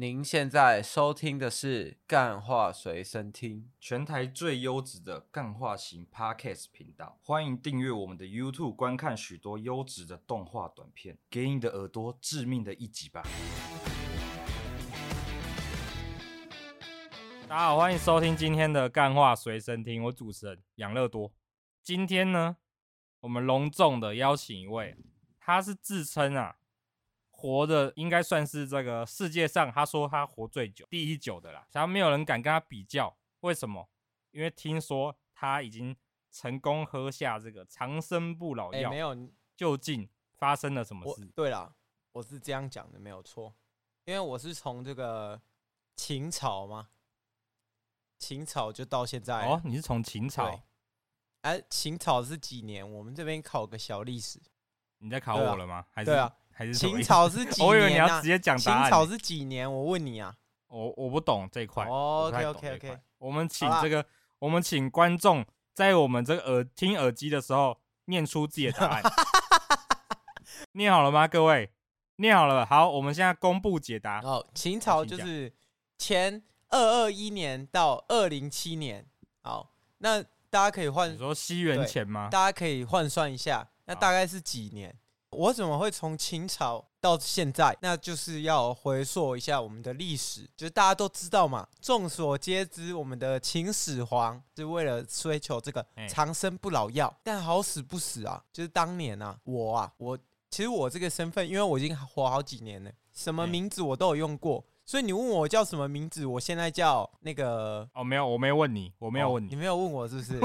您现在收听的是《干话随身听》，全台最优质的干话型 Podcast 频道。欢迎订阅我们的 YouTube，观看许多优质的动画短片，给你的耳朵致命的一击吧！大家好，欢迎收听今天的《干话随身听》，我主持人养乐多。今天呢，我们隆重的邀请一位，他是自称啊。活的应该算是这个世界上，他说他活最久、第一久的啦，然后没有人敢跟他比较。为什么？因为听说他已经成功喝下这个长生不老药。没有，究竟发生了什么事？对啦，我是这样讲的，没有错。因为我是从这个秦朝嘛，秦朝就到现在。哦，你是从秦朝？哎，秦朝是几年？我们这边考个小历史。你在考我了吗？还是？对啊。秦朝是 几年？我以为你要直接讲答案。秦朝是几年？我问你啊，我我不懂这一块。OK OK OK，我们请这个，我们请观众在我们这个耳听耳机的时候念出自己的答案。念好了吗，各位？念好了。好，我们现在公布解答。哦，秦朝就是前二二一年到二零七年。好，那大家可以换你说西元前吗？大家可以换算一下，那大概是几年？我怎么会从秦朝到现在？那就是要回溯一下我们的历史，就是大家都知道嘛。众所皆知，我们的秦始皇是为了追求这个长生不老药，但好死不死啊！就是当年啊，我啊，我其实我这个身份，因为我已经活好几年了，什么名字我都有用过，所以你问我叫什么名字，我现在叫那个哦，没有，我没有问你，我没有问你，你没有问我是不是？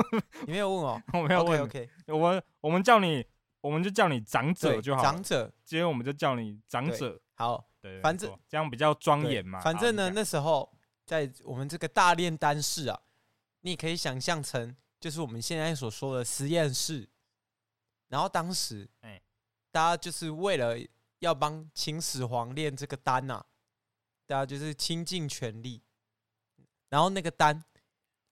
你没有问我，我没有问。OK，我们我们叫你。我们就叫你长者就好，长者。今天我们就叫你长者。好，对，反正这样比较庄严嘛。反正呢，那时候在我们这个大炼丹室啊，你也可以想象成就是我们现在所说的实验室。然后当时，哎，大家就是为了要帮秦始皇炼这个丹呐，大家就是倾尽全力。然后那个丹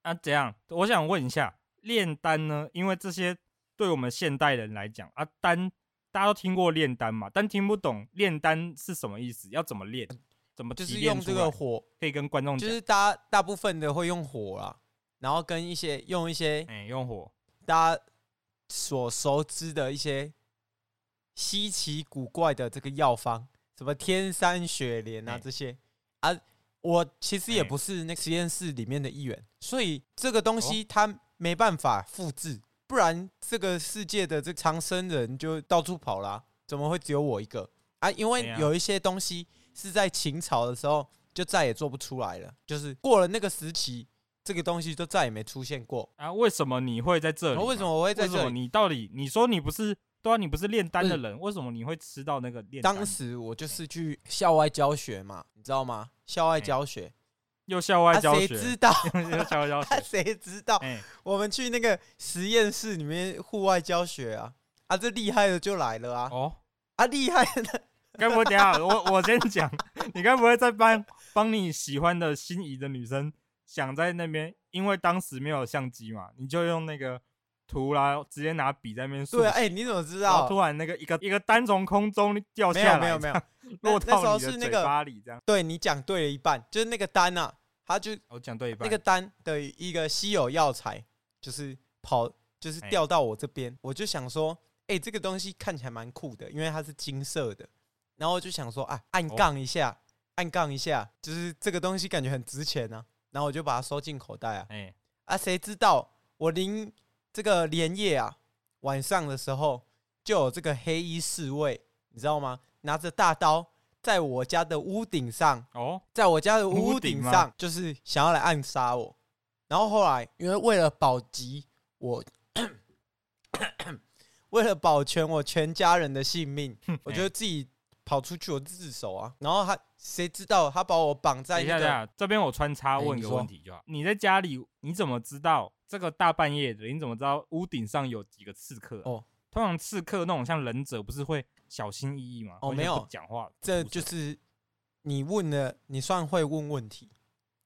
啊，怎样？我想问一下，炼丹呢？因为这些。对我们现代人来讲啊，丹大家都听过炼丹嘛，但听不懂炼丹是什么意思，要怎么炼？怎么就是用这个火？可以跟观众讲，就是大大部分的会用火啦，然后跟一些用一些哎用火，大家所熟知的一些稀奇古怪的这个药方，什么天山雪莲啊这些啊，我其实也不是那实验室里面的一员，所以这个东西它没办法复制。不然，这个世界的这长生人就到处跑啦、啊，怎么会只有我一个啊？因为有一些东西是在秦朝的时候就再也做不出来了，就是过了那个时期，这个东西就再也没出现过啊。为什么你会在这里？为什么我会在这里？你到底你说你不是对啊？你不是炼丹的人，为什么你会吃到那个炼丹？当时我就是去校外教学嘛，你知道吗？校外教学。又校外教学，谁知道？又校外教学，谁知道？我们去那个实验室里面户外教学啊！啊，这厉害的就来了啊！哦，啊，厉害的，该不会 等下我我先讲，你该不会在帮帮你喜欢的心仪的女生想在那边？因为当时没有相机嘛，你就用那个图啦，直接拿笔在那边。对，哎，你怎么知道？突然那个一个一个单从空中掉下来，没有没有没有。落到你的嘴巴里，这样。对，你讲对了一半，就是那个丹啊，他就我讲对一半，那个丹的一个稀有药材，就是跑，就是掉到我这边，我就想说，哎，这个东西看起来蛮酷的，因为它是金色的，然后我就想说，啊，按杠一下，按杠一下，就是这个东西感觉很值钱啊，然后我就把它收进口袋啊，哎，啊，谁知道我临这个连夜啊，晚上的时候就有这个黑衣侍卫，你知道吗？拿着大刀，在我家的屋顶上哦，在我家的屋顶上，就是想要来暗杀我。然后后来，因为为了保级我，为了保全我全家人的性命，我觉得自己跑出去，我自首啊。然后他谁知道他把我绑在一下下这边，我穿插问个问题就好。你在家里，你怎么知道这个大半夜的？你怎么知道屋顶上有几个刺客？哦，通常刺客那种像忍者，不是会？小心翼翼嘛？哦，没有讲话，这就是你问的，你算会问问题。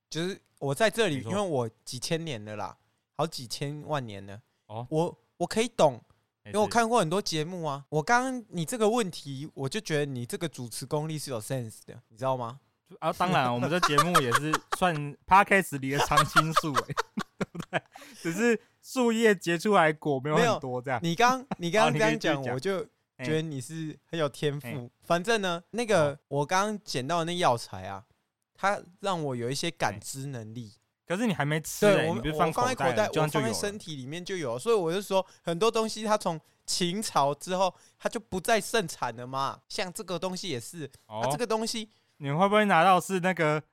就是我在这里，因为我几千年了啦，好几千万年了。哦，我我可以懂，因为我看过很多节目啊。我刚刚你这个问题，我就觉得你这个主持功力是有 sense 的，你知道吗？啊，当然，我们这节目也是算 Podcast 里的常青树，哎，对不对？只是树叶结出来果没有很多这样。你刚你刚 刚这样讲，我就觉得你是很有天赋。反正呢，那个我刚刚捡到的那药材啊，它让我有一些感知能力。可是你还没吃，欸，我你我放在口袋，我放在身体里面就有。所以我就说，很多东西它从秦朝之后，它就不再盛产了嘛。像这个东西也是，啊，这个东西。你会不会拿到是那个？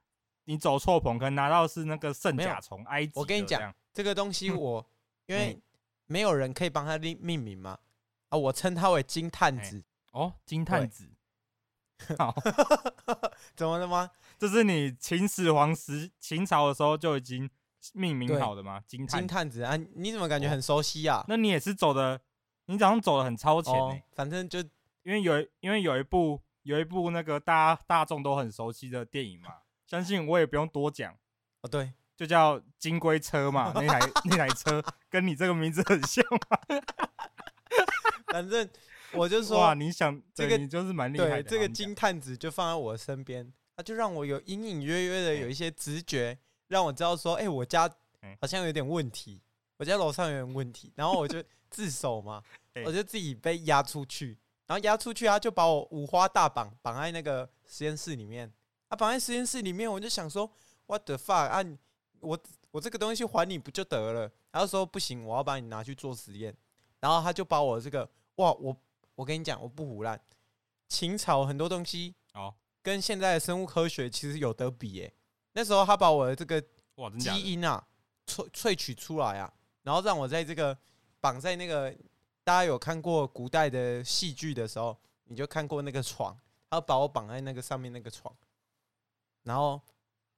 你走错棚，可能拿到是那个圣甲虫埃及。我跟你讲，这个东西我因为没有人可以帮它命命名嘛，啊，我称它为金探子。哦，金探子。好，怎么了吗？这是你秦始皇时秦朝的时候就已经命名好的吗？金金探子啊，你怎么感觉很熟悉啊？那你也是走的，你早上走的很超前诶。反正就因为有因为有一部。有一部那个大家大众都很熟悉的电影嘛，相信我也不用多讲哦。对，就叫金龟车嘛，那台 那台车跟你这个名字很像嘛。反正我就说，哇，你想这个你就是蛮厉害的。对，这个金探子就放在我身边，他就让我有隐隐约约的有一些直觉，让我知道说，哎，我家好像有点问题，我家楼上有点问题，然后我就自首嘛，我就自己被押出去。然后押出去，他就把我五花大绑绑在那个实验室里面。啊，绑在实验室里面，我就想说，What the fuck？啊，我我这个东西还你不就得了？然后说不行，我要把你拿去做实验。然后他就把我这个，哇，我我跟你讲，我不胡乱。秦朝很多东西哦，跟现在的生物科学其实有得比诶。那时候他把我的这个哇基因啊萃萃取出来啊，然后让我在这个绑在那个。大家有看过古代的戏剧的时候，你就看过那个床，他把我绑在那个上面那个床，然后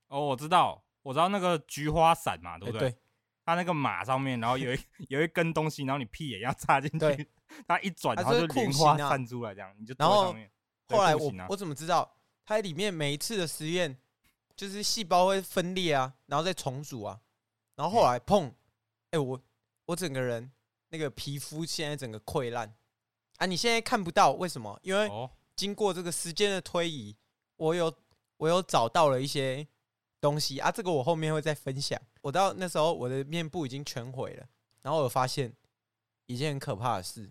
哦，我知道，我知道那个菊花伞嘛，对不对？欸、对，他那个马上面，然后有一 有一根东西，然后你屁眼要插进去，他一转，然后就莲花散出来，这样你就然后。后来我我怎么知道？它里面每一次的实验，就是细胞会分裂啊，然后再重组啊，然后后来砰，哎，我我整个人。那个皮肤现在整个溃烂啊！你现在看不到，为什么？因为经过这个时间的推移，我有我有找到了一些东西啊。这个我后面会再分享。我到那时候我的面部已经全毁了，然后我发现一件很可怕的事，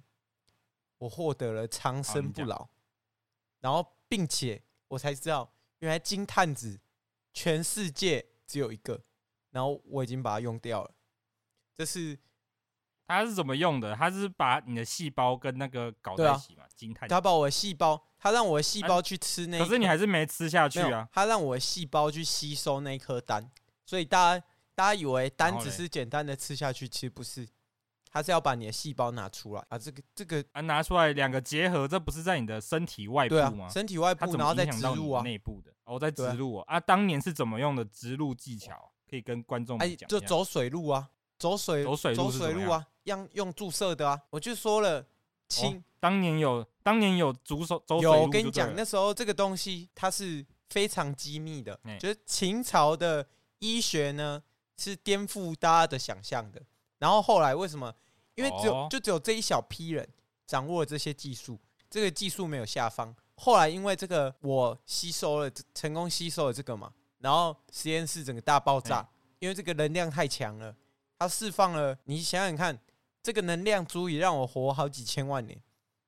我获得了长生不老，然后并且我才知道，原来金探子全世界只有一个，然后我已经把它用掉了，这是。它是怎么用的？它是把你的细胞跟那个搞在一起嘛？金探子，它把我的细胞，它让我的细胞去吃那，可是你还是没吃下去啊。它让我的细胞去吸收那颗丹，所以大家大家以为丹只是简单的吃下去，其实不是，他是要把你的细胞拿出来啊。这个这个啊，拿出来两个结合，这不是在你的身体外部吗？身体外部，然后再植入啊，内部的哦，在植入啊。啊当年是怎么用的植入技巧？可以跟观众讲，就走水路啊，走水走水走水路啊。用用注射的啊，我就说了，秦、哦、当年有当年有足手走有，我跟你讲，那时候这个东西它是非常机密的，欸、就是秦朝的医学呢是颠覆大家的想象的。然后后来为什么？因为只有、哦、就只有这一小批人掌握了这些技术，这个技术没有下方。后来因为这个我吸收了成功吸收了这个嘛，然后实验室整个大爆炸，欸、因为这个能量太强了，它释放了，你想想看。这个能量足以让我活好几千万年，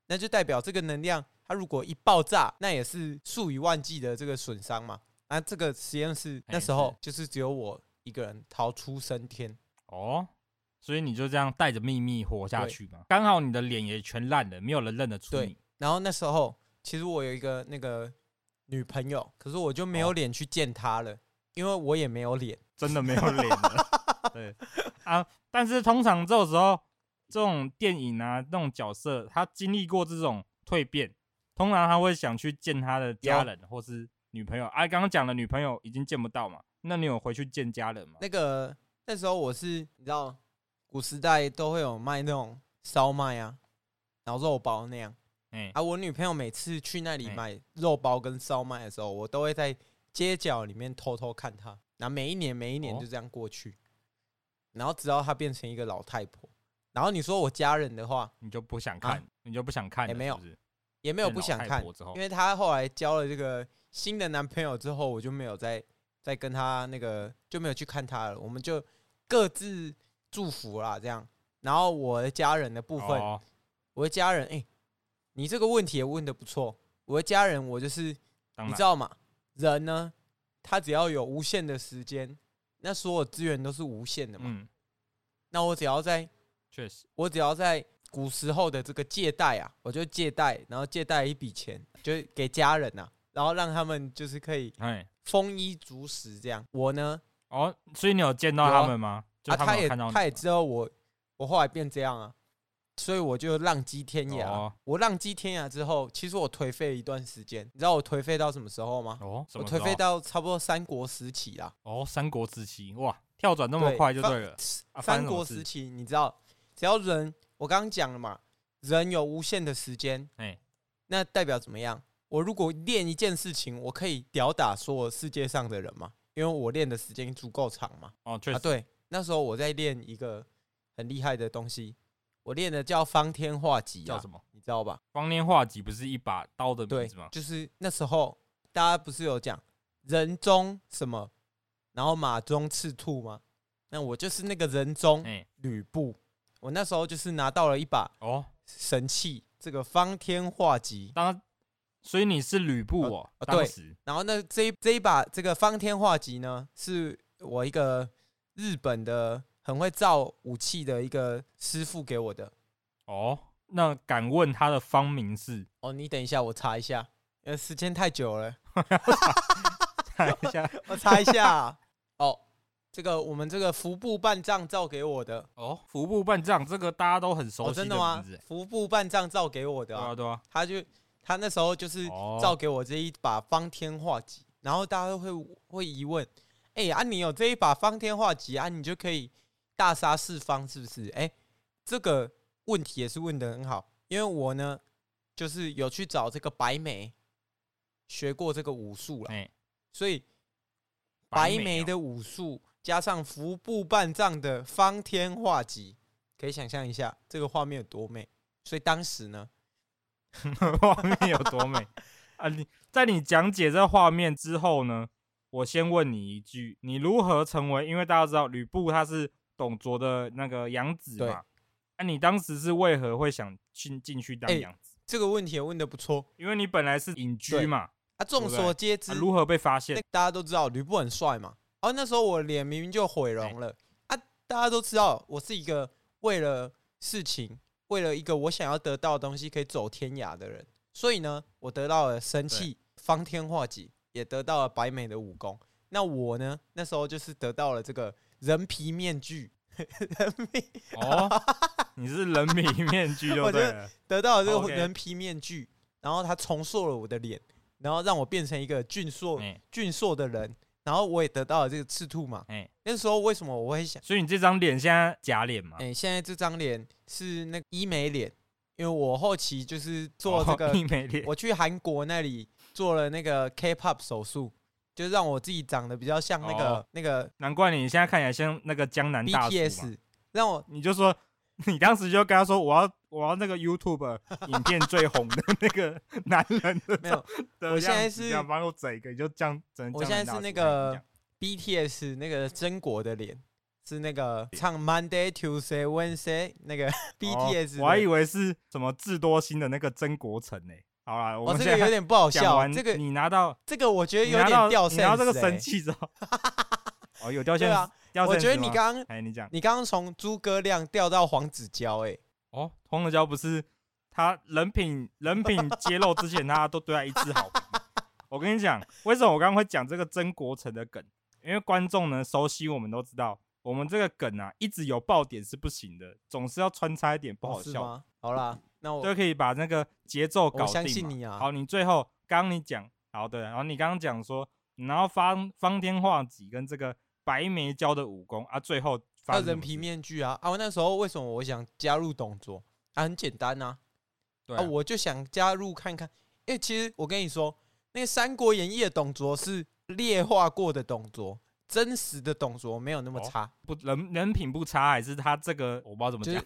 那就代表这个能量，它如果一爆炸，那也是数以万计的这个损伤嘛。那这个实验室那时候就是只有我一个人逃出升天哦，所以你就这样带着秘密活下去嘛。刚好你的脸也全烂了，没有人认得出你。然后那时候其实我有一个那个女朋友，可是我就没有脸去见她了，因为我也没有脸，真的没有脸了。对啊，但是通常这种时候。这种电影啊，那种角色，他经历过这种蜕变，通常他会想去见他的家人或是女朋友。哎，刚刚讲的女朋友已经见不到嘛？那你有回去见家人吗？那个那时候我是你知道，古时代都会有卖那种烧麦啊，然后肉包那样。哎，啊，我女朋友每次去那里买肉包跟烧麦的时候，我都会在街角里面偷偷看她。然后每一年每一年就这样过去，然后直到她变成一个老太婆。然后你说我家人的话，你就不想看，你就不想看，也没有。也没有不想看，因为她后来交了这个新的男朋友之后，我就没有再再跟她那个就没有去看她了。我们就各自祝福啦，这样。然后我的家人的部分，哦、我的家人，哎、欸，你这个问题也问的不错。我的家人，我就是你知道吗？人呢，他只要有无限的时间，那所有资源都是无限的嘛。嗯、那我只要在，确实，我只要在。古时候的这个借贷啊，我就借贷，然后借贷一笔钱，就给家人呐、啊，然后让他们就是可以丰衣足食这样。我呢，哦，所以你有见到他们吗？啊，他，他也他也知道我，我后来变这样啊，所以我就浪迹天涯。哦、我浪迹天涯之后，其实我颓废了一段时间。你知道我颓废到什么时候吗？哦，我颓废到差不多三国时期啊。哦，三国时期，哇，跳转那么快就对了。三国时期，你知道，只要人。我刚刚讲了嘛，人有无限的时间，哎，那代表怎么样？我如果练一件事情，我可以吊打所有世界上的人嘛？因为我练的时间足够长嘛。哦，确实。啊，对，那时候我在练一个很厉害的东西，我练的叫方天画戟，叫什么？你知道吧？方天画戟不是一把刀的名字吗？就是那时候大家不是有讲人中什么，然后马中赤兔吗？那我就是那个人中吕布。我那时候就是拿到了一把哦神器，这个方天画戟。当，所以你是吕布哦？啊，对。然后那这这一把这个方天画戟呢，是我一个日本的很会造武器的一个师傅给我的。哦，那敢问他的芳名是？哦，你等一下，我查一下，呃，时间太久了，查一下，我查一下。哦。这个我们这个服部半藏造给我的哦，服部半藏这个大家都很熟悉的，真的吗？服部半藏造给我的，对啊对啊，他就他那时候就是造给我这一把方天画戟，然后大家都会会疑问，哎啊，你有这一把方天画戟啊，你就可以大杀四方是不是？哎，这个问题也是问的很好，因为我呢就是有去找这个白眉学过这个武术了，所以白眉的武术。加上服部半藏的方天画戟，可以想象一下这个画面有多美。所以当时呢，画面有多美 啊！你在你讲解这画面之后呢，我先问你一句：你如何成为？因为大家知道吕布他是董卓的那个养子嘛。那、啊、你当时是为何会想进进去当养子、欸？这个问题也问的不错，因为你本来是隐居嘛。啊，众所皆知、啊，如何被发现？大家都知道吕布很帅嘛。哦，那时候我脸明明就毁容了啊！大家都知道我是一个为了事情，为了一个我想要得到的东西可以走天涯的人，所以呢，我得到了神器方天画戟，也得到了白美的武功。那我呢，那时候就是得到了这个人皮面具，人皮哦，你是人皮面具就对了，我就得到了这个人皮面具，然后他重塑了我的脸，然后让我变成一个俊硕俊硕的人。然后我也得到了这个赤兔嘛，哎，那时候为什么我会想？所以你这张脸现在假脸嘛？哎，现在这张脸是那个医美脸，因为我后期就是做这个医美脸，我去韩国那里做了那个 K-pop 手术，就让我自己长得比较像那个那个。难怪你现在看起来像那个江南 BTS，让我你就说。你当时就跟他说：“我要我要那个 YouTube 影片最红的那个 男人的。”没有，我现在是帮我整一个，就这样整。我现在是那个 BTS 那个曾国的脸，是那个唱 Monday Tuesday Wednesday 那个 BTS。我还以为是什么智多星的那个曾国城呢。好啦，我这个有点不好笑。这个你拿到这个，我觉得有点掉线。你拿到这个神器之后，哦，有掉线。我觉得你刚刚，哎，你讲，你刚刚从诸葛亮掉到黄子佼，哎，哦，黄子佼不是他人品人品揭露之前，大家都对他一致好评。我跟你讲，为什么我刚刚会讲这个曾国城的梗？因为观众呢熟悉我们都知道，我们这个梗啊，一直有爆点是不行的，总是要穿插一点不好笑。哦、好啦，那我就可以把那个节奏搞定。我相信你啊。好，你最后刚刚你讲，好对，然后你刚刚讲说，然后方方天画戟跟这个。白眉教的武功啊，最后发人皮面具啊啊！我那时候为什么我想加入董卓啊？很简单呐、啊，对啊，啊，我就想加入看看。因为其实我跟你说，那个《三国演义》的董卓是劣化过的董卓，真实的董卓没有那么差，不人人品不差，还是他这个我不知道怎么讲，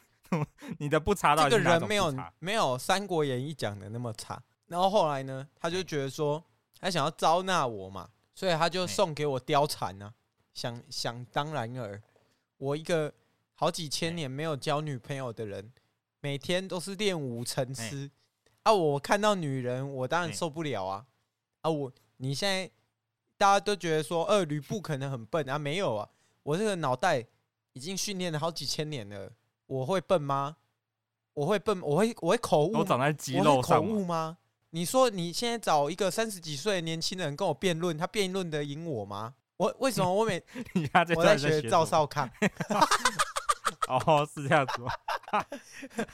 你的不差到这个人没有没有《三国演义》讲的那么差。然后后来呢，他就觉得说他想要招纳我嘛，所以他就送给我貂蝉呢。想想当然尔，我一个好几千年没有交女朋友的人，每天都是练武成痴啊！我看到女人，我当然受不了啊！啊，我你现在大家都觉得说，呃，吕布可能很笨啊，没有啊，我这个脑袋已经训练了好几千年了，我会笨吗？我会笨？我会我会口误？都长在肌肉上嘛。误吗？你说你现在找一个三十几岁的年轻人跟我辩论，他辩论得赢我吗？我为什么我每 你看这我在学赵少康，哦，是这样子吗？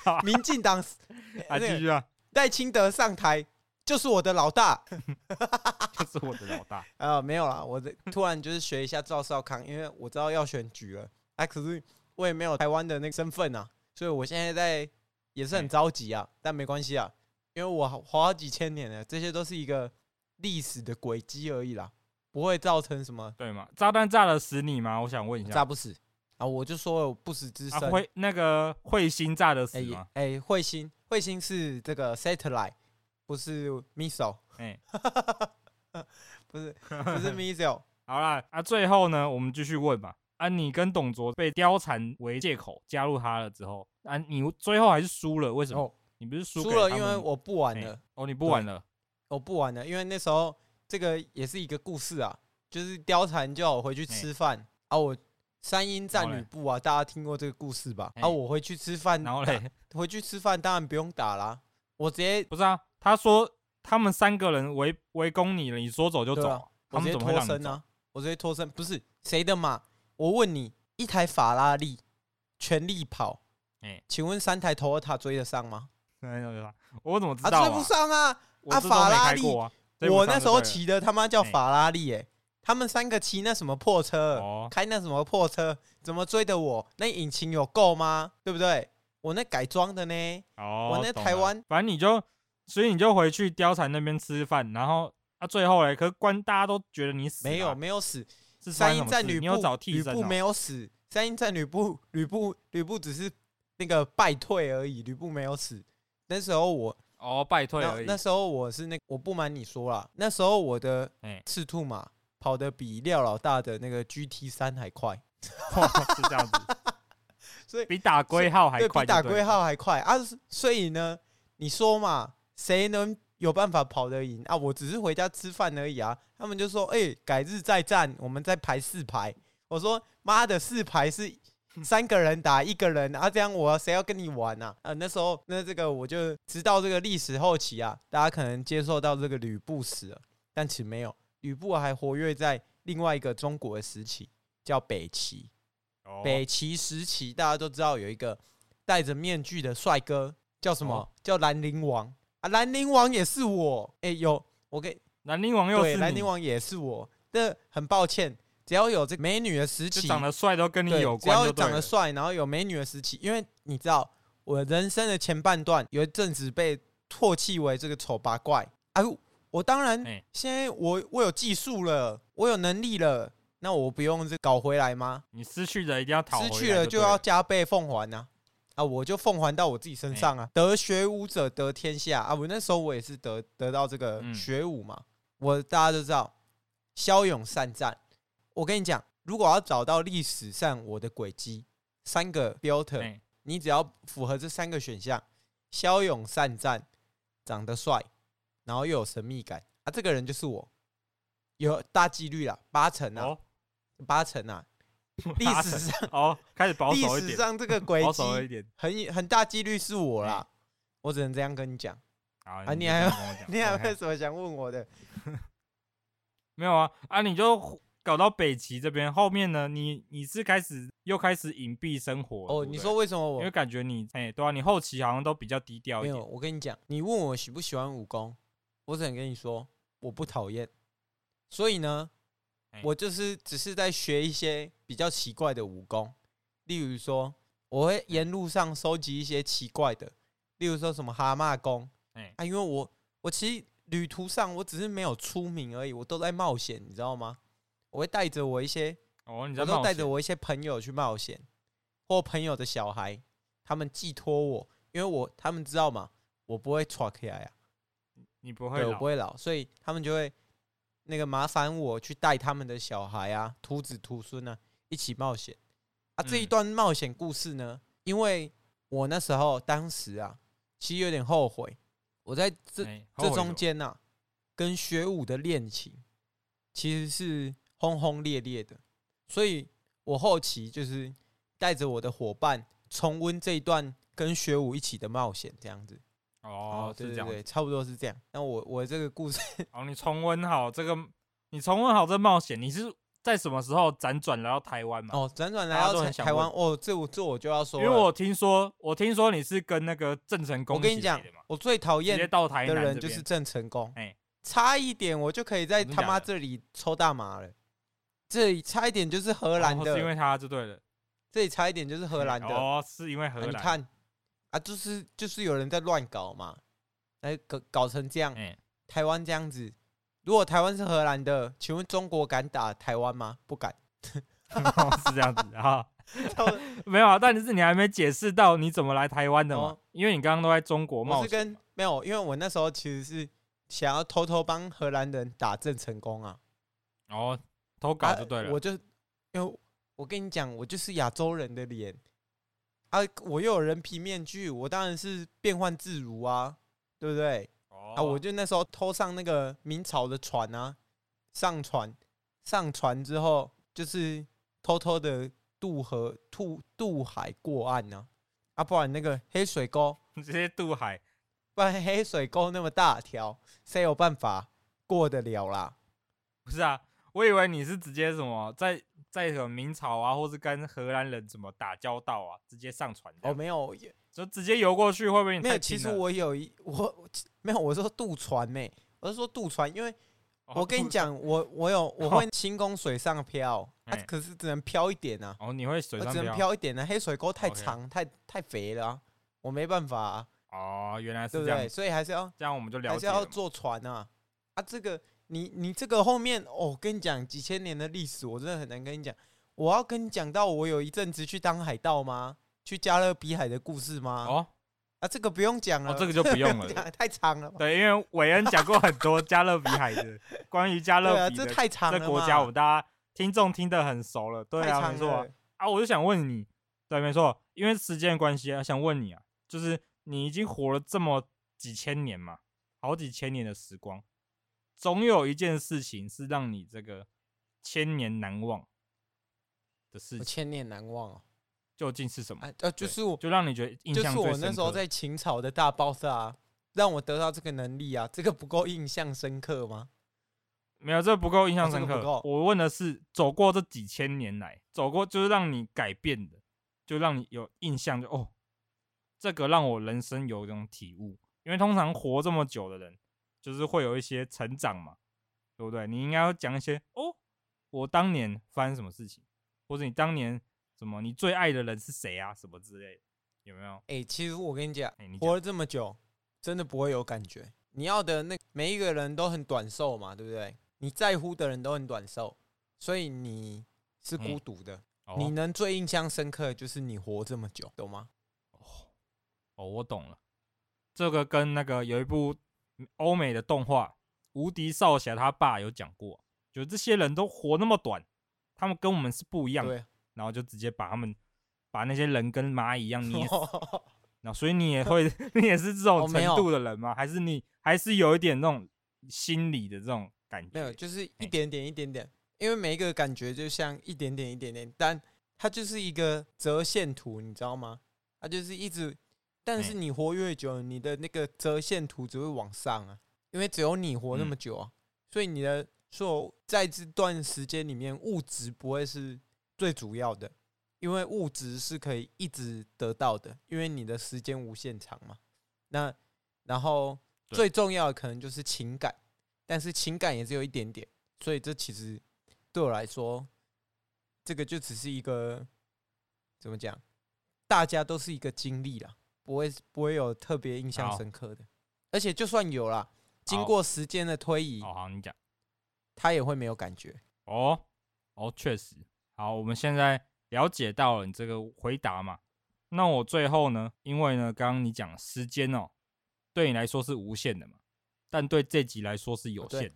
好 民进党啊，继续啊，赖清德上台就是我的老大就是我的老大。啊，没有啦，我的突然就是学一下赵少康，因为我知道要选举了，啊，可是我也没有台湾的那个身份啊，所以我现在在也是很着急啊，但没关系啊，因为我活好几千年了，这些都是一个历史的轨迹而已啦，不会造成什么对吗？炸弹炸得死你吗？我想问一下。炸不死啊，我就说不死之啊，身。彗那个彗星炸得死哎吗？哎，彗星彗星是这个 satellite，不是 missile，哎，不是不是 missile。好啦，啊，最后呢，我们继续问吧。啊，你跟董卓被貂蝉为借口加入他了之后，啊，你最后还是输了，为什么？哦，你不是输输了，因为我不玩哎了，哦，你不玩了。我不玩了，因为那时候这个也是一个故事啊，就是貂蝉叫我回去吃饭啊，我三英战吕布啊，大家听过这个故事吧？啊，我回去吃饭，然后嘞，回去吃饭当然不用打啦，我直接不是啊，他说他们三个人围围攻你了，你说走就走啊，我直接他们怎么会让你走？脱身啊，我直接脱身，不是谁的马？我问你，一台法拉利全力跑，哎请问三台 Toyota 追得上吗？我怎么知啊，道追不上啊！啊，我这都法拉利，开过啊追不我那时候就对了骑的他妈叫法拉利，哎，他们三个骑那什么破车，哦，开那什么破车，怎么追的我？那引擎有够吗？对不对？我那改装的呢？哦，我那懂了台湾反正你就，所以你就回去貂蝉那边吃饭，然后啊，最后嘞，可是关大家都觉得你死没有，没有死。是三英战吕布，吕布没有死。三英战吕布，吕布吕布只是那个败退而已，吕布没有死。那时候我哦，败退那而已。那时候我是那个，我不瞒你说啦，那时候我的哎，赤兔马跑得比廖老大的那个 GT 三还快，是这样子，所以比打龟号还快就对，比打龟号还快啊！所以呢，你说嘛，谁能有办法跑得赢啊？我只是回家吃饭而已啊。他们就说：“哎、改日再战，我们再排四排。”我说：“妈的，四排是 三个人打一个人啊，这样我谁要跟你玩啊？”啊，那时候那这个我就直到这个历史后期啊，大家可能接受到这个吕布死了，但其实没有，吕布还活跃在另外一个中国的时期，叫北齐。哦北齐时期，大家都知道有一个戴着面具的帅哥，叫什么？哦叫兰陵王啊！兰陵王也是我，哎、有我给兰陵王又对，是兰陵王也是我。但很抱歉，只要有这个美女的时期，长得帅都跟你有关只要。长得帅，然后有美女的时期，因为你知道，我人生的前半段有一阵子被唾弃为这个丑八怪。哎、啊，我当然哎现在我我有技术了，我有能力了，那我不用这搞回来吗？你失去的一定要讨回失去了就要加倍奉还呐、啊！啊，我就奉还到我自己身上啊！得学武者得天下啊！我那时候我也是得得到这个嗯学武嘛，我大家都知道，骁勇善战。我跟你讲，如果要找到历史上我的轨迹，三个 filter，哎你只要符合这三个选项：骁勇善战，长得帅，然后又有神秘感啊，这个人就是我，有大几率啦，八成啊，哦，八成啊，历史上。哦，开始保守一点，史上这个轨保守一迹点。很很大几率是我啦，我只能这样跟你讲。啊你还 你还有什么想问我的？没有啊？啊，你就搞到北齐这边，后面呢，你你是开始又开始隐蔽生活哦，你说为什么我因为感觉你哎、对啊，你后期好像都比较低调没有？一点。我跟你讲，你问我喜不喜欢武功，我只能跟你说我不讨厌。所以呢哎，我就是只是在学一些比较奇怪的武功，例如说，我会沿路上收集一些奇怪的，例如说什么蛤蟆功，哎啊，因为我我其实旅途上我只是没有出名而已，我都在冒险，你知道吗？我会带着我一些。哦，你在我都带着我一些朋友去冒险，或朋友的小孩，他们寄托我，因为我他们知道嘛，我不会闯起来啊，你不会，我不会老，所以他们就会那个麻烦我去带他们的小孩啊，徒子徒孙啊，一起冒险啊。这一段冒险故事呢，因为我那时候当时啊，其实有点后悔，我在这这中间呐，跟学武的恋情其实是轰轰烈烈的，所以我后期就是带着我的伙伴。重温这一段跟学武一起的冒险，这样子哦，对对对，差不多是这样。那我我这个故事，哦，你重温好这个，你重温好这冒险，你是在什么时候辗转来到台湾嘛？哦，辗转来到台湾，哦，这我这我就要说，因为我听说，我听说你是跟那个郑成功，我跟你讲，我最讨厌到的人就是郑成功，哎，差一点我就可以在他妈这里抽大麻了，这里差一点就是荷兰的，是因为他就对了。这里差一点就是荷兰的。哦，是因为荷兰、啊。你看啊，就是就是有人在乱搞嘛，哎搞搞成这样。欸、台湾这样子，如果台湾是荷兰的，请问中国敢打台湾吗？不敢。哦、是这样子啊，没有啊。但是你还没解释到你怎么来台湾的嘛？哦、因为你刚刚都在中国嘛。我是跟没有，因为我那时候其实是想要偷偷帮荷兰人打郑成功啊。哦，偷搞就对了。啊、我就因为。我跟你讲，我就是亚洲人的脸啊！我又有人皮面具，我当然是变换自如啊，对不对？啊！我就那时候偷上那个明朝的船啊，上船，上船之后就是偷偷的渡河、渡渡海过岸呢。啊，不然那个黑水沟 直接渡海，不然黑水沟那么大条，谁有办法过得了啦？不是啊，我以为你是直接什么在。在什么明朝啊，或是跟荷兰人怎么打交道啊？直接上船哦，没有，就直接游过去会不会？没有，其实我有一我没有，我说渡船没，我是说渡船，因为我跟你讲，我我有我 会轻功水上漂，啊，可是只能漂一点啊。哦，你会水上漂？只能漂一点呢，黑水沟太长，太太肥了，我没办法。啊哦，原来是这样，所以还是要这样，我们就了解，还是要坐船啊啊，这个。你你这个后面，哦，我跟你讲几千年的历史，我真的很难跟你讲。我要跟你讲到我有一阵子去当海盗吗？去加勒比海的故事吗？哦，啊，这个不用讲了，这个就不用了，太长了。对，因为韦恩讲过很多加勒比海的关于加勒比的，这太长了。这国家我们大家听众听得很熟了，对啊，没错啊。我就想问你，对，没错，因为时间关系啊，想问你啊，就是你已经活了这么几千年嘛，好几千年的时光。总有一件事情是让你这个千年难忘的事情。千年难忘哦，究竟是什么？呃，就是我，就让你觉得印象最深刻。就是我那时候在秦朝的大 boss 啊，让我得到这个能力啊，这个不够印象深刻吗？没有，这个不够印象深刻。我问的是，走过这几千年来，走过就是让你改变的，就让你有印象就，就哦，这个让我人生有一种体悟。因为通常活这么久的人。就是会有一些成长嘛，对不对？你应该要讲一些哦，我当年发生什么事情，或者你当年什么，你最爱的人是谁啊，什么之类的，有没有？哎、欸，其实我跟你讲，欸、你讲活了这么久，真的不会有感觉。你要的那每一个人都很短寿嘛，对不对？你在乎的人都很短寿，所以你是孤独的。你能最印象深刻的就是你活这么久，懂吗？哦，哦，我懂了。这个跟那个有一部。欧美的动画《无敌少侠》他爸有讲过，就这些人都活那么短，他们跟我们是不一样的，然后就直接把他们把那些人跟蚂蚁一样捏死。那所以你也会，你也是这种程度的人吗？还是你还是有一点那种心理的这种感觉？没有，就是一点点一点点，因为每一个感觉就像一点点一点点，但它就是一个折线图，你知道吗？它就是一直。但是你活越久，你的那个折线图只会往上啊，因为只有你活那么久啊，所以你的说在这段时间里面，物质不会是最主要的，因为物质是可以一直得到的，因为你的时间无限长嘛。那然后最重要的可能就是情感，但是情感也只有一点点，所以这其实对我来说，这个就只是一个怎么讲，大家都是一个经历啦。不会不会有特别印象深刻的，而且就算有啦，经过时间的推移，好好你讲，他也会没有感觉。哦哦，确实。好，我们现在了解到了你这个回答嘛，那我最后呢，因为呢，刚刚你讲时间哦，对你来说是无限的嘛，但对这集来说是有限。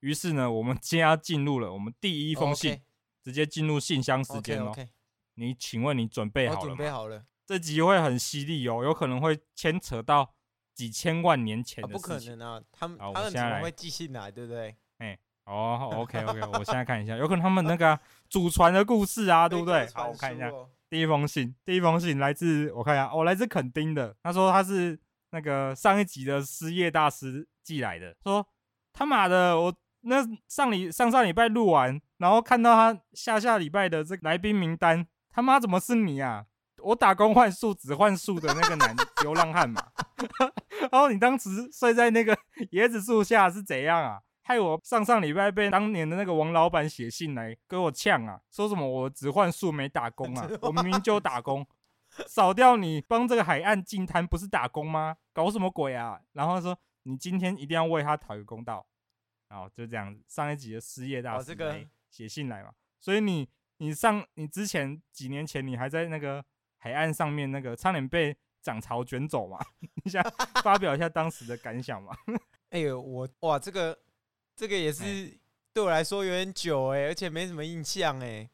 于、哦、是呢，我们今天要进入了我们第一封信，哦 okay、直接进入信箱时间喽。Okay, okay 你请问你准备好了吗？准备好了。这集会很犀利哦，有可能会牵扯到几千万年前的事情。不可能啊，他们他们怎么会寄信来，对不对？哎，哦，OK OK，我现在看一下，有可能他们那个祖传的故事啊，对不对？好，我看一下。第一封信，第一封信来自我看一下，哦，来自垦丁的。他说他是那个上一集的失业大师寄来的。说他妈的，我那上礼上上礼拜录完，然后看到他下下礼拜的这个来宾名单，他妈怎么是你啊？我打工换宿只换宿的那个男流浪汉嘛。然后你当时睡在那个椰子树下是怎样啊？害我上上礼拜被当年的那个王老板写信来给我呛啊，说什么我只换宿没打工啊，我明明就打工，扫掉你帮这个海岸净滩不是打工吗？搞什么鬼啊？然后说你今天一定要为他讨个公道，然后就这样子，上一集的失业大师来写信来嘛，所以你你上你之前几年前你还在那个海岸上面那个差点被涨潮卷走嘛，你想发表一下当时的感想嘛？哎呦我哇这个。这个也是对我来说有点久哎，而且没什么印象哎。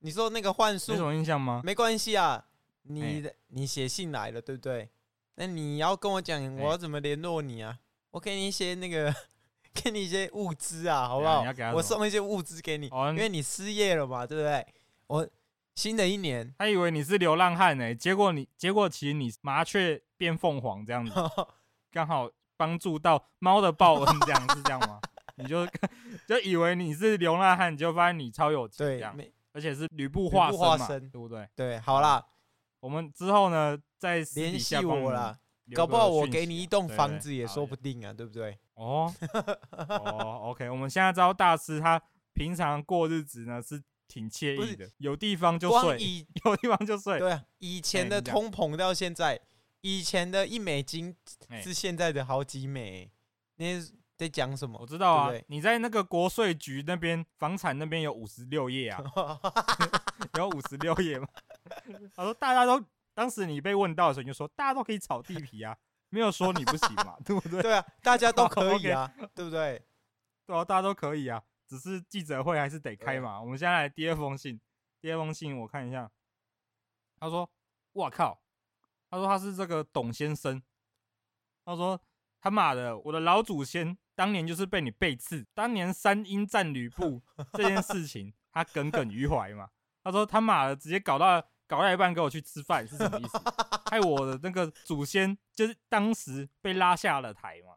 你说那个幻术，没什么印象吗？没关系啊，你的你写信来了，对不对？那你要跟我讲，我要怎么联络你啊？我给你一些那个，给你一些物资啊，好不好？我送一些物资给你，因为你失业了嘛，对不对？我新的一年，他以为你是流浪汉哎，结果你结果其实你麻雀变凤凰这样子，刚好帮助到猫的报恩，这样是这样吗？你就就以为你是流浪汉，你就发现你超有钱，这样，而且是吕布化身嘛，对不对？对，好啦，我们之后呢再联系我啦，搞不好我给你一栋房子也说不定啊，对不对？哦哦，OK，我们现在知道大师他平常过日子呢是挺惬意的，有地方就睡，有地方就睡。对啊，以前的通膨到现在，以前的一美金是现在的好几美，你。在讲什么？我知道啊，对对，你在那个国税局那边，房产那边有五十六页啊，有五十六页吗？他说大家都当时你被问到的时候，你就说大家都可以炒地皮啊，没有说你不行嘛，对不对？对啊，大家都 可以啊，对不对？对啊，大家都可以啊，只是记者会还是得开嘛。我们现在来第二封信，第二封信我看一下，他说：“我靠，他说他是这个董先生，他说他妈的，我的老祖先。”当年就是被你背刺，当年三英战吕布 这件事情，他耿耿于怀嘛。他说他妈的，直接搞到搞到一半，给我去吃饭是什么意思？害我的那个祖先就是当时被拉下了台嘛。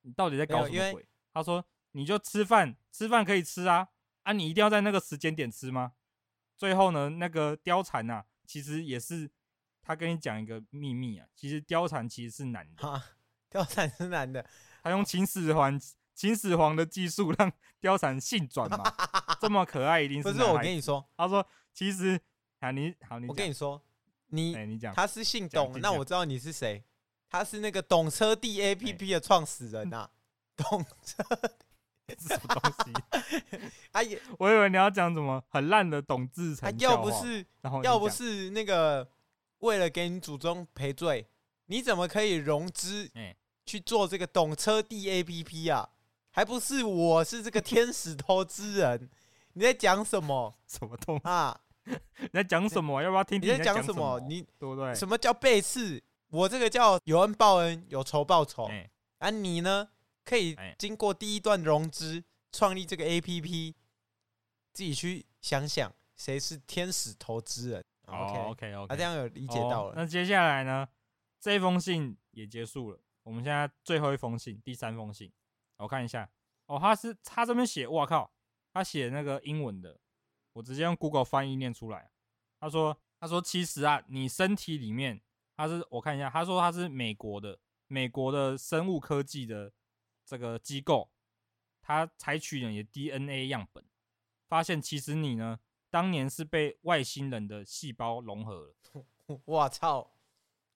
你到底在搞什么鬼？他说你就吃饭，吃饭可以吃啊，啊你一定要在那个时间点吃吗？最后呢，那个貂蝉啊，其实也是他跟你讲一个秘密啊，其实貂蝉其实是男的，貂蝉是男的。他用秦始皇秦始皇的技术让 貂蝉性转嘛，这么可爱一定是。不是我跟你说，他说其实啊你好你，我跟你说你哎你讲他是姓董，那我知道你是谁，他是那个懂车帝 A P P 的创始人呐，懂车是 什么东西？哎 呀，我以为你要讲什么很烂的董志成，要不是要不是那个为了给你祖宗赔罪，你怎么可以融资？去做这个懂车帝 A P P 啊，还不是我是这个天使投资人？你在讲什么？什么东西啊？你在讲什么？要不要听听你在讲什么？你对不对？什么叫背刺？我这个叫有恩报恩，有仇报仇。欸、啊，你呢？可以经过第一段融资，创立这个 A P P，自己去想想谁是天使投资人。OK OK OK，啊，这样有理解到了。哦、那接下来呢？这封信也结束了。我们现在最后一封信，第三封信，我看一下哦，他是他这边写，哇靠，他写那个英文的，我直接用 Google 翻译念出来。他说，他说其实啊，你身体里面，他是我看一下，他说他是美国的，美国的生物科技的这个机构，他采取了你的 DNA 样本，发现其实你呢，当年是被外星人的细胞融合了。我操！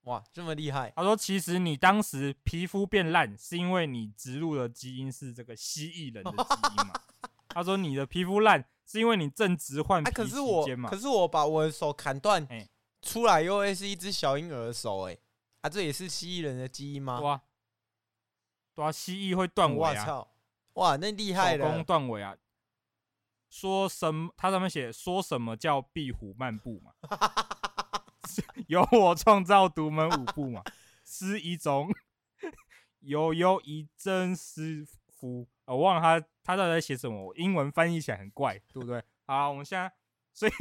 哇，这么厉害！他说：“其实你当时皮肤变烂，是因为你植入的基因是这个蜥蜴人的基因嘛？”他说：“你的皮肤烂，是因为你正值换皮期间嘛、啊？可是我，可是我把我的手砍断，出来又会是一只小婴儿的手，哎，啊，这也是蜥蜴人的基因吗？哇，对啊，蜥蜴会断尾啊！哇，那厉害了，手工断尾啊！说什么？它上面写说什么叫壁虎漫步嘛？由我创造独门舞步嘛？是一种 悠悠一真师傅，我忘了他他到底在写什么，英文翻译起来很怪，对不对？好，我们现在，所以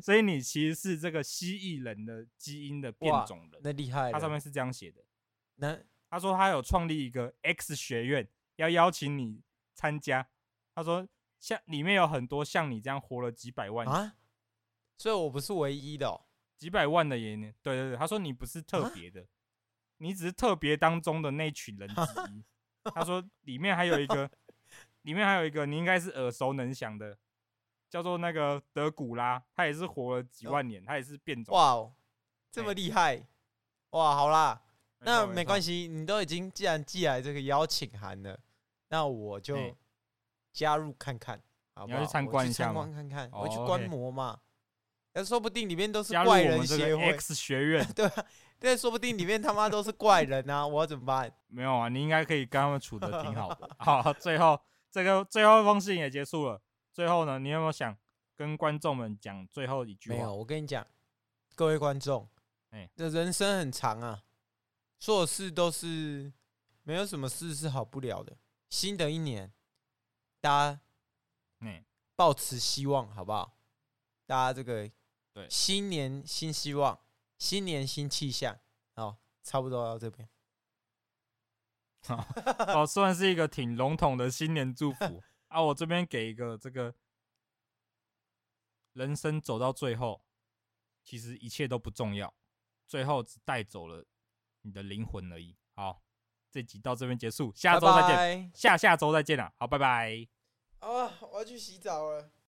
所以你其实是这个蜥蜴人的基因的变种人，那厉害。他上面是这样写的，那他说他有创立一个 X 学院，要邀请你参加。他说像里面有很多像你这样活了几百万啊，所以我不是唯一的哦。几百万的也呢，对对对，他说你不是特别的，你只是特别当中的那群人之一。他说里面还有一个，里面还有一个你应该是耳熟能详的，叫做那个德古拉，他也是活了几万年，他也是变种。哇哦，这么厉害！哇，好啦，那没关系，你都已经既然寄来这个邀请函了，那我就加入看看，好不好？你要去参观一下？参观看看，我去观摩嘛。那说不定里面都是怪人协会 X 学院，对啊，对，说不定里面他妈都是怪人啊！我要怎么办？没有啊，你应该可以跟他们处的挺好的。好，最后这个最后一封信也结束了。最后呢，你有没有想跟观众们讲最后一句话？没有，我跟你讲，各位观众，哎，这人生很长啊，所有事都是没有什么事是好不了的。新的一年，大家，嗯，抱持希望，好不好？大家这个。对，新年新希望，新年新气象，哦，差不多到这边。哦，算是一个挺笼统的新年祝福 啊。我这边给一个这个，人生走到最后，其实一切都不重要，最后只带走了你的灵魂而已。好，这集到这边结束，下周再见，拜拜下下周再见了，好，拜拜。啊，我要去洗澡了。